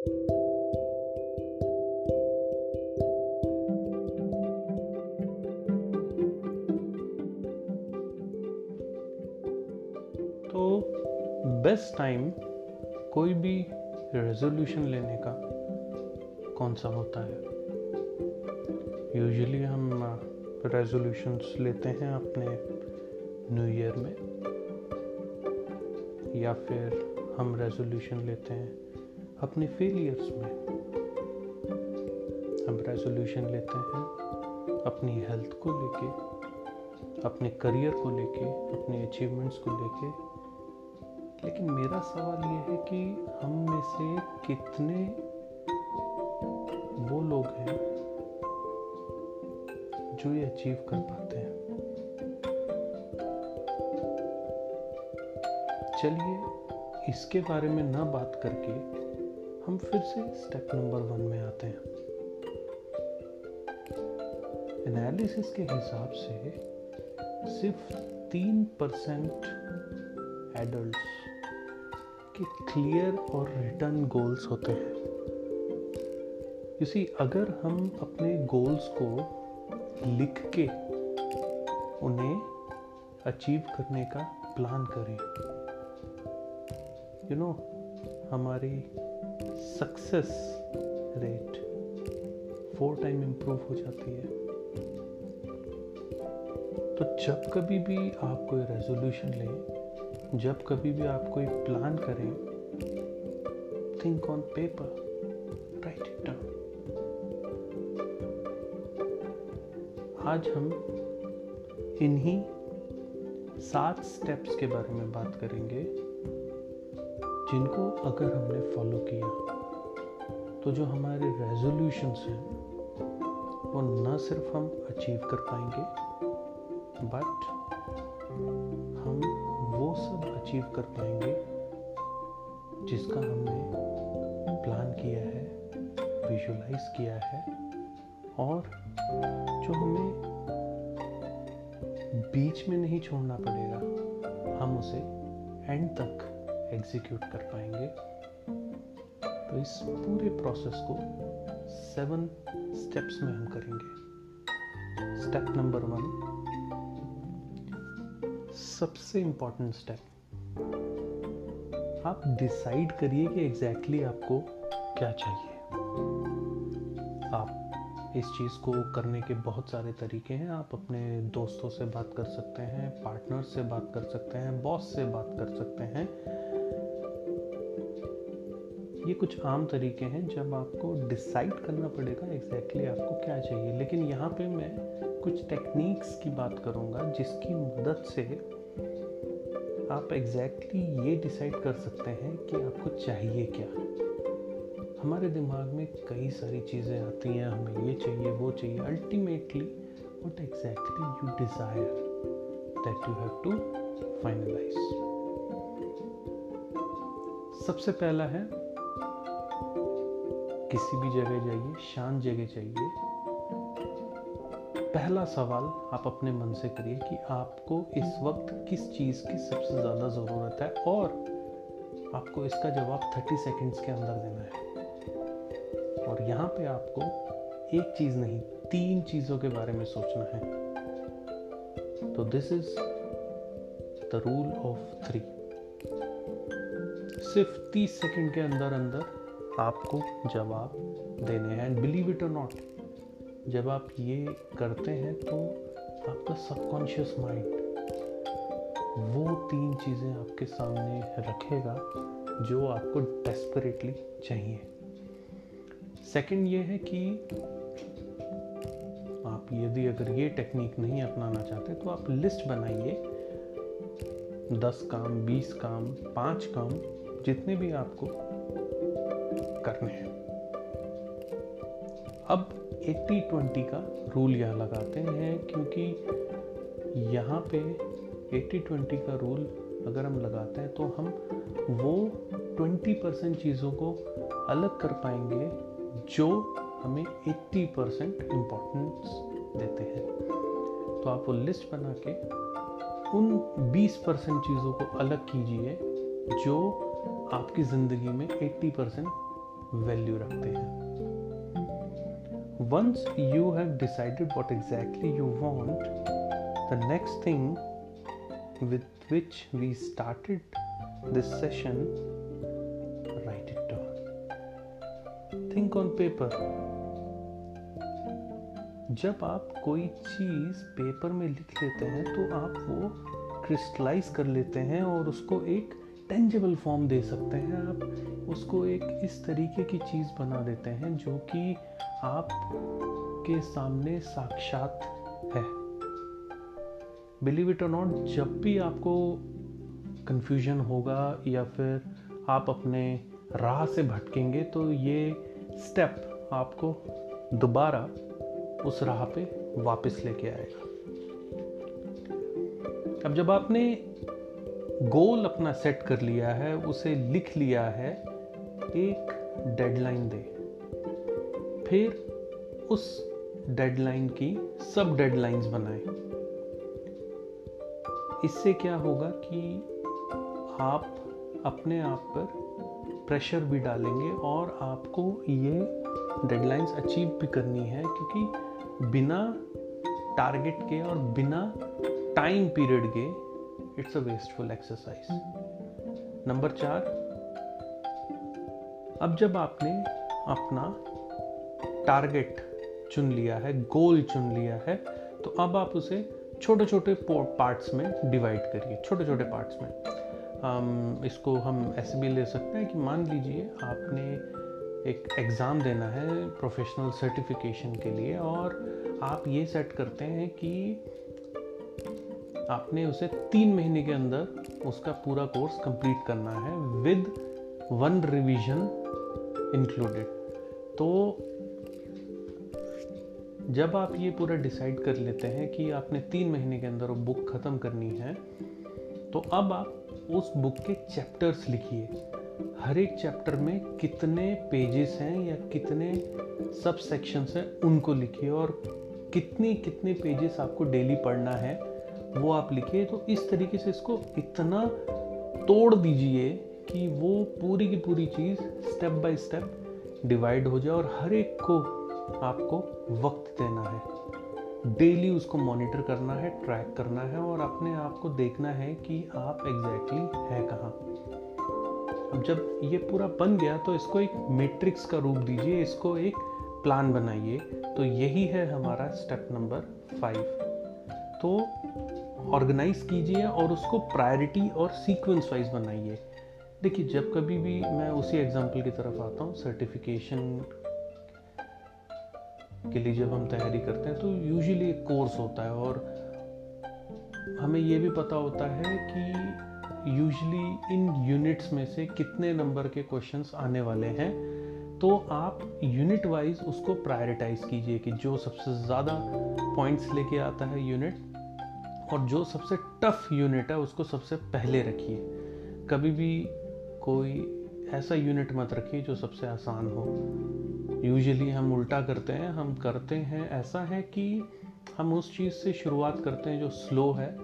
तो best time कोई भी रेजोल्यूशन लेने का कौन सा होता है? यूजुअली हम रेजोल्यूशंस लेते हैं अपने न्यू ईयर में, या फिर हम रेजोल्यूशन लेते हैं अपने फेलियर्स में। हम रेजोल्यूशन लेते हैं, अपनी हेल्थ को लेके, अपने करियर को लेके, अपने अचीवमेंट्स को लेके। लेकिन मेरा सवाल ये है कि हम में से कितने वो लोग हैं जो ये अचीव कर पाते हैं? चलिए इसके बारे में ना बात करके हम फिर से स्टेप नंबर वन में आते हैं। एनालिसिस के हिसाब से सिर्फ़ तीन परसेंट एडल्ट के क्लियर और रिटर्न गोल्स होते हैं। इसी अगर हम अपने गोल्स को लिख के उन्हें अचीव करने का प्लान करें यू you नो know, हमारी success rate four time improve हो जाती है। तो जब कभी भी आप कोई रेजोल्यूशन लें, जब कभी भी आप कोई प्लान करें think on paper write it down आज हम इन्हीं सात स्टेप्स के बारे में बात करेंगे। जिनको अगर हमने फॉलो किया तो जो हमारे रेजोल्यूशंस हैं, वो न सिर्फ़ हम अचीव कर पाएँगे बट हम वो सब अचीव कर पाएँगे जिसका हमने प्लान किया है विजुलाइज किया है, और जो हमें बीच में नहीं छोड़ना पड़ेगा, हम उसे एंड तक एग्जीक्यूट कर पाएँगे। तो इस पूरे प्रोसेस को सेवन स्टेप्स में हम करेंगे। स्टेप नंबर वन सबसे इंपॉर्टेंट स्टेप आप डिसाइड करिए कि एग्जैक्टली exactly आपको क्या चाहिए। आप इस चीज़ को करने के बहुत सारे तरीके हैं। आप अपने दोस्तों से बात कर सकते हैं पार्टनर से बात कर सकते हैं बॉस से बात कर सकते हैं। ये कुछ आम तरीके हैं जब आपको डिसाइड करना पड़ेगा एग्जैक्टली exactly आपको क्या चाहिए। लेकिन यहाँ पे मैं कुछ टेक्निक्स की बात करूँगा जिसकी मदद से आप एग्जैक्टली exactly ये डिसाइड कर सकते हैं कि आपको चाहिए क्या। हमारे दिमाग में कई सारी चीज़ें आती हैं, हमें ये चाहिए, वो चाहिए। Ultimately what exactly you desire that you have to finalise सबसे पहला है किसी भी जगह जाइए, शांत जगह जाइए। पहला सवाल आप अपने मन से करिए कि आपको इस वक्त किस चीज़ की सबसे ज़्यादा ज़रूरत है और आपको इसका जवाब 30 सेकंड्स के अंदर देना है। और यहाँ पे आपको एक चीज़ नहीं, तीन चीज़ों के बारे में सोचना है। तो this is the rule of three सिर्फ़ तीस सेकंड के अंदर अंदर आपको जवाब देने हैं। एंड बिलीव इट और नॉट जब आप ये करते हैं तो आपका सबकॉन्शियस माइंड वो तीन चीज़ें आपके सामने रखेगा जो आपको डेस्परेटली चाहिए। सेकंड ये है कि आप यदि अगर ये टेक्निक नहीं अपनाना चाहते तो आप लिस्ट बनाइए। दस काम, बीस काम, पाँच काम, जितने भी आपको करने हैं। अब 80-20 का रूल यहाँ लगाते हैं, क्योंकि यहाँ पे 80-20 का रूल अगर हम लगाते हैं तो हम वो 20 परसेंट चीज़ों को अलग कर पाएँगे जो हमें 80 परसेंट इम्पोर्टेंस देते हैं। तो आप वो लिस्ट बना के उन 20 परसेंट चीज़ों को अलग कीजिए जो आपकी ज़िंदगी में 80 परसेंट वैल्यू रखते हैं। Once you have decided what exactly you want the next thing with which we started this session write it down think on paper जब आप कोई चीज़ पेपर में लिख लेते हैं तो आप वो क्रिस्टलाइज कर लेते हैं और उसको एक टेंजेबल फॉर्म दे सकते हैं। आप उसको एक इस तरीके की चीज़ बना देते हैं जो कि आप के सामने साक्षात है। बिलीव इट और नॉट जब भी आपको कंफ्यूजन होगा या फिर आप अपने राह से भटकेंगे तो ये स्टेप आपको दोबारा उस राह पे वापस लेके आएगा। अब जब आपने गोल अपना सेट कर लिया है, उसे लिख लिया है, एक डेडलाइन दे। फिर उस डेडलाइन की सब डेडलाइंस बनाए। इससे क्या होगा कि आप अपने आप पर प्रेशर भी डालेंगे और आपको ये डेडलाइंस अचीव भी करनी है, क्योंकि बिना टारगेट के और बिना टाइम पीरियड के it's a wasteful exercise number चार. अब जब आपने अपना टारगेट चुन लिया है गोल चुन लिया है तो अब आप उसे छोटे छोटे पार्ट्स में डिवाइड करिए छोटे छोटे पार्ट्स में। um, इसको हम ऐसे भी ले सकते हैं कि मान लीजिए आपने एक एग्ज़ाम देना है प्रोफेशनल सर्टिफिकेशन के लिए और आप ये सेट करते हैं कि आपने उसे तीन महीने के अंदर उसका पूरा कोर्स कंप्लीट करना है विद वन रिवीजन इंक्लूडेड। तो जब आप ये पूरा डिसाइड कर लेते हैं कि आपने तीन महीने के अंदर वो बुक ख़त्म करनी है तो अब आप उस बुक के चैप्टर्स लिखिए। हर एक चैप्टर में कितने पेजेस हैं या कितने सब सेक्शंस हैं उनको लिखिए और कितनी कितने पेजेस आपको डेली पढ़ना है वो आप लिखिए तो इस तरीके से इसको इतना तोड़ दीजिए कि वो पूरी की पूरी चीज़ स्टेप बाय स्टेप डिवाइड हो जाए और हर एक को आपको वक्त देना है। डेली उसको मॉनिटर करना है ट्रैक करना है और अपने आप को देखना है कि आप एग्जैक्टली exactly है कहाँ। अब जब ये पूरा बन गया तो इसको एक मैट्रिक्स का रूप दीजिए, इसको एक प्लान बनाइए। तो यही है हमारा स्टेप नंबर फाइव तो ऑर्गेनाइज कीजिए और उसको प्रायोरिटी और सीक्वेंस वाइज बनाइए। देखिए, जब कभी भी मैं उसी एग्ज़ाम्पल की तरफ़ आता हूँ, सर्टिफिकेशन के लिए जब हम तैयारी करते हैं तो यूजुअली एक कोर्स होता है और हमें ये भी पता होता है कि यूजुअली इन यूनिट्स में से कितने नंबर के क्वेश्चंस आने वाले हैं। तो आप यूनिट वाइज उसको प्रायोरिटाइज कीजिए कि जो सबसे ज़्यादा पॉइंट्स लेके आता है यूनिट और जो सबसे टफ यूनिट है, उसको सबसे पहले रखिए। कभी भी कोई ऐसा यूनिट मत रखिए जो सबसे आसान हो। यूजली हम उल्टा करते हैं, हम करते हैं ऐसा है कि हम उस चीज़ से शुरुआत करते हैं जो स्लो है।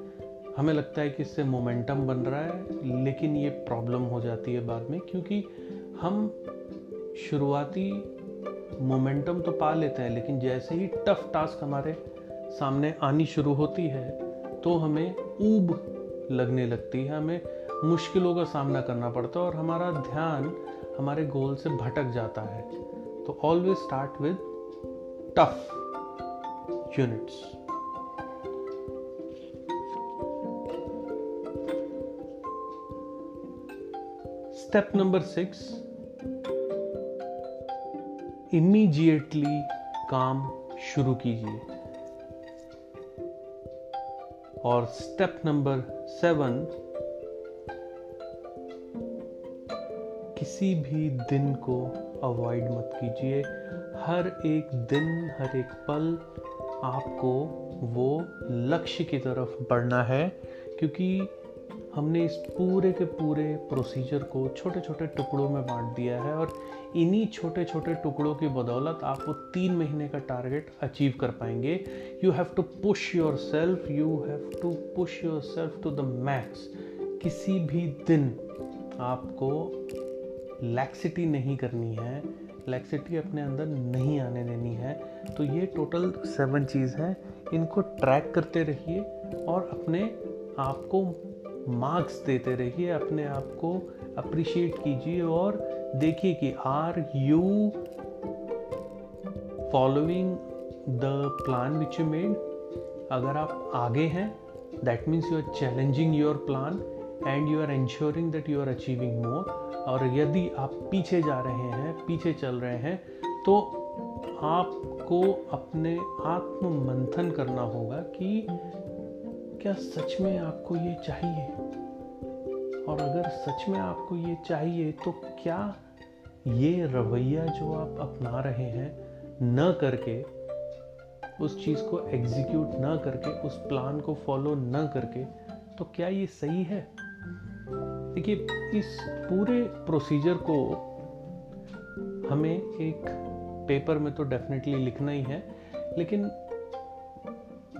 हमें लगता है कि इससे मोमेंटम बन रहा है, लेकिन ये प्रॉब्लम हो जाती है बाद में, क्योंकि हम शुरुआती मोमेंटम तो पा लेते हैं, लेकिन जैसे ही टफ टास्क हमारे सामने आनी शुरू होती है तो हमें ऊब लगने लगती है, हमें मुश्किलों का सामना करना पड़ता है और हमारा ध्यान हमारे गोल से भटक जाता है। तो always start with tough units step number six immediately काम शुरू कीजिए। और स्टेप नंबर सेवन किसी भी दिन को अवॉइड मत कीजिए। हर एक दिन, हर एक पल आपको वो लक्ष्य की तरफ़ बढ़ना है, क्योंकि हमने इस पूरे के पूरे प्रोसीजर को छोटे छोटे टुकड़ों में बांट दिया है और इन्हीं छोटे छोटे टुकड़ों की बदौलत आप वो तीन महीने का टारगेट अचीव कर पाएँगे। You have to push yourself you have to push yourself to the max किसी भी दिन आपको लैक्सिटी नहीं करनी है लैक्सिटी अपने अंदर नहीं आने देनी है। तो ये टोटल सेवन चीज़ है। इनको ट्रैक करते रहिए और अपने आप को मार्क्स देते रहिए, अपने आप को अप्रिशिएट कीजिए और देखिए कि are you following the plan which you made अगर आप आगे हैं that means you are challenging your plan and you are ensuring that you are achieving more और यदि आप पीछे जा रहे हैं, पीछे चल रहे हैं तो आपको अपने आत्म मंथन करना होगा कि क्या सच में आपको ये चाहिए? और अगर सच में आपको ये चाहिए तो क्या ये रवैया जो आप अपना रहे हैं, न करके, उस चीज़ को एग्जीक्यूट न करके, उस प्लान को फॉलो न करके तो क्या ये सही है? देखिए, इस पूरे प्रोसीजर को हमें एक पेपर में तो डेफिनेटली लिखना ही है, लेकिन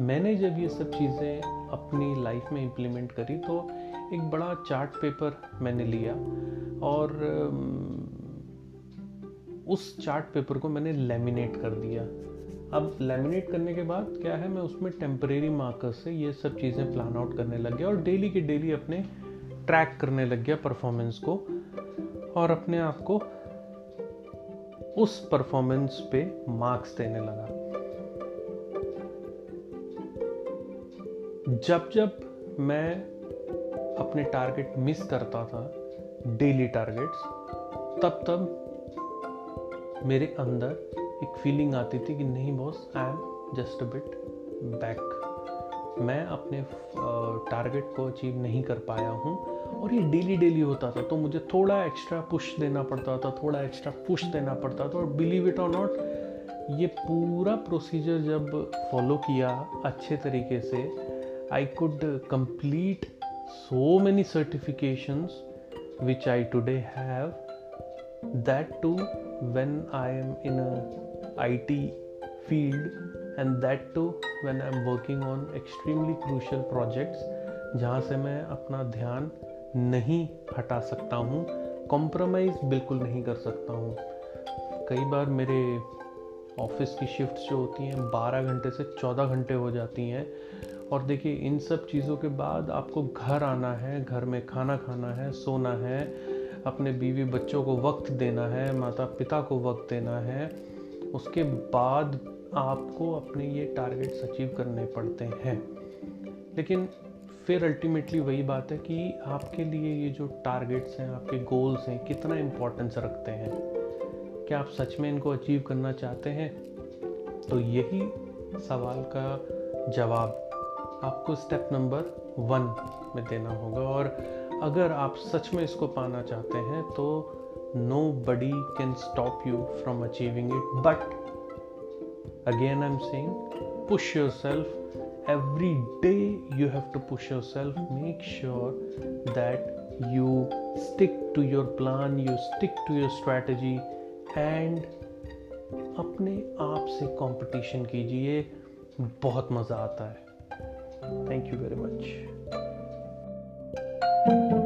मैंने जब ये सब चीज़ें अपनी लाइफ में इम्प्लीमेंट करी तो एक बड़ा चार्ट पेपर मैंने लिया और उस चार्ट पेपर को मैंने लेमिनेट कर दिया। अब लेमिनेट करने के बाद क्या है, मैं उसमें टेम्परेरी मार्कर से ये सब चीज़ें प्लान आउट करने लग गया और डेली के डेली अपने ट्रैक करने लग गया परफॉर्मेंस को और अपने आप को उस परफॉर्मेंस पे मार्क्स देने लगा। जब जब मैं अपने टारगेट मिस करता था डेली टारगेट्स तब तब मेरे अंदर एक फीलिंग आती थी कि नहीं boss I am just bit back मैं अपने टारगेट को अचीव नहीं कर पाया हूँ और ये डेली डेली होता था तो मुझे थोड़ा एक्स्ट्रा पुश देना पड़ता था, थोड़ा एक्स्ट्रा पुश देना पड़ता था और बिलीव इट और नॉट ये पूरा प्रोसीजर जब फॉलो किया अच्छे तरीके से I could complete so many certifications which I today have that too when I am in a IT field and that too when I am working on extremely crucial projects जहाँ से मैं अपना ध्यान नहीं हटा सकता हूँ कॉम्प्रोमाइज़ बिल्कुल नहीं कर सकता हूँ। कई बार मेरे ऑफ़िस की शिफ्ट्स जो होती हैं, बारह घंटे से चौदह घंटे हो जाती हैं, और देखिए इन सब चीज़ों के बाद आपको घर आना है, घर में खाना खाना है, सोना है अपने बीवी बच्चों को वक्त देना है माता पिता को वक्त देना है, उसके बाद आपको अपने ये टारगेट्स अचीव करने पड़ते हैं। लेकिन फिर अल्टीमेटली वही बात है कि आपके लिए ये जो टारगेट्स हैं, आपके गोल्स हैं, कितना इम्पोर्टेंस रखते हैं? क्या आप सच में इनको अचीव करना चाहते हैं? तो यही सवाल का जवाब आपको स्टेप नंबर वन में देना होगा और अगर आप सच में इसको पाना चाहते हैं तो nobody can stop you from achieving it but again I am saying push yourself every day you have to push yourself make sure that you stick to your plan you stick to your strategy and अपने आप से competition कीजिए. बहुत मज़ा आता है. Thank you very much Thank you.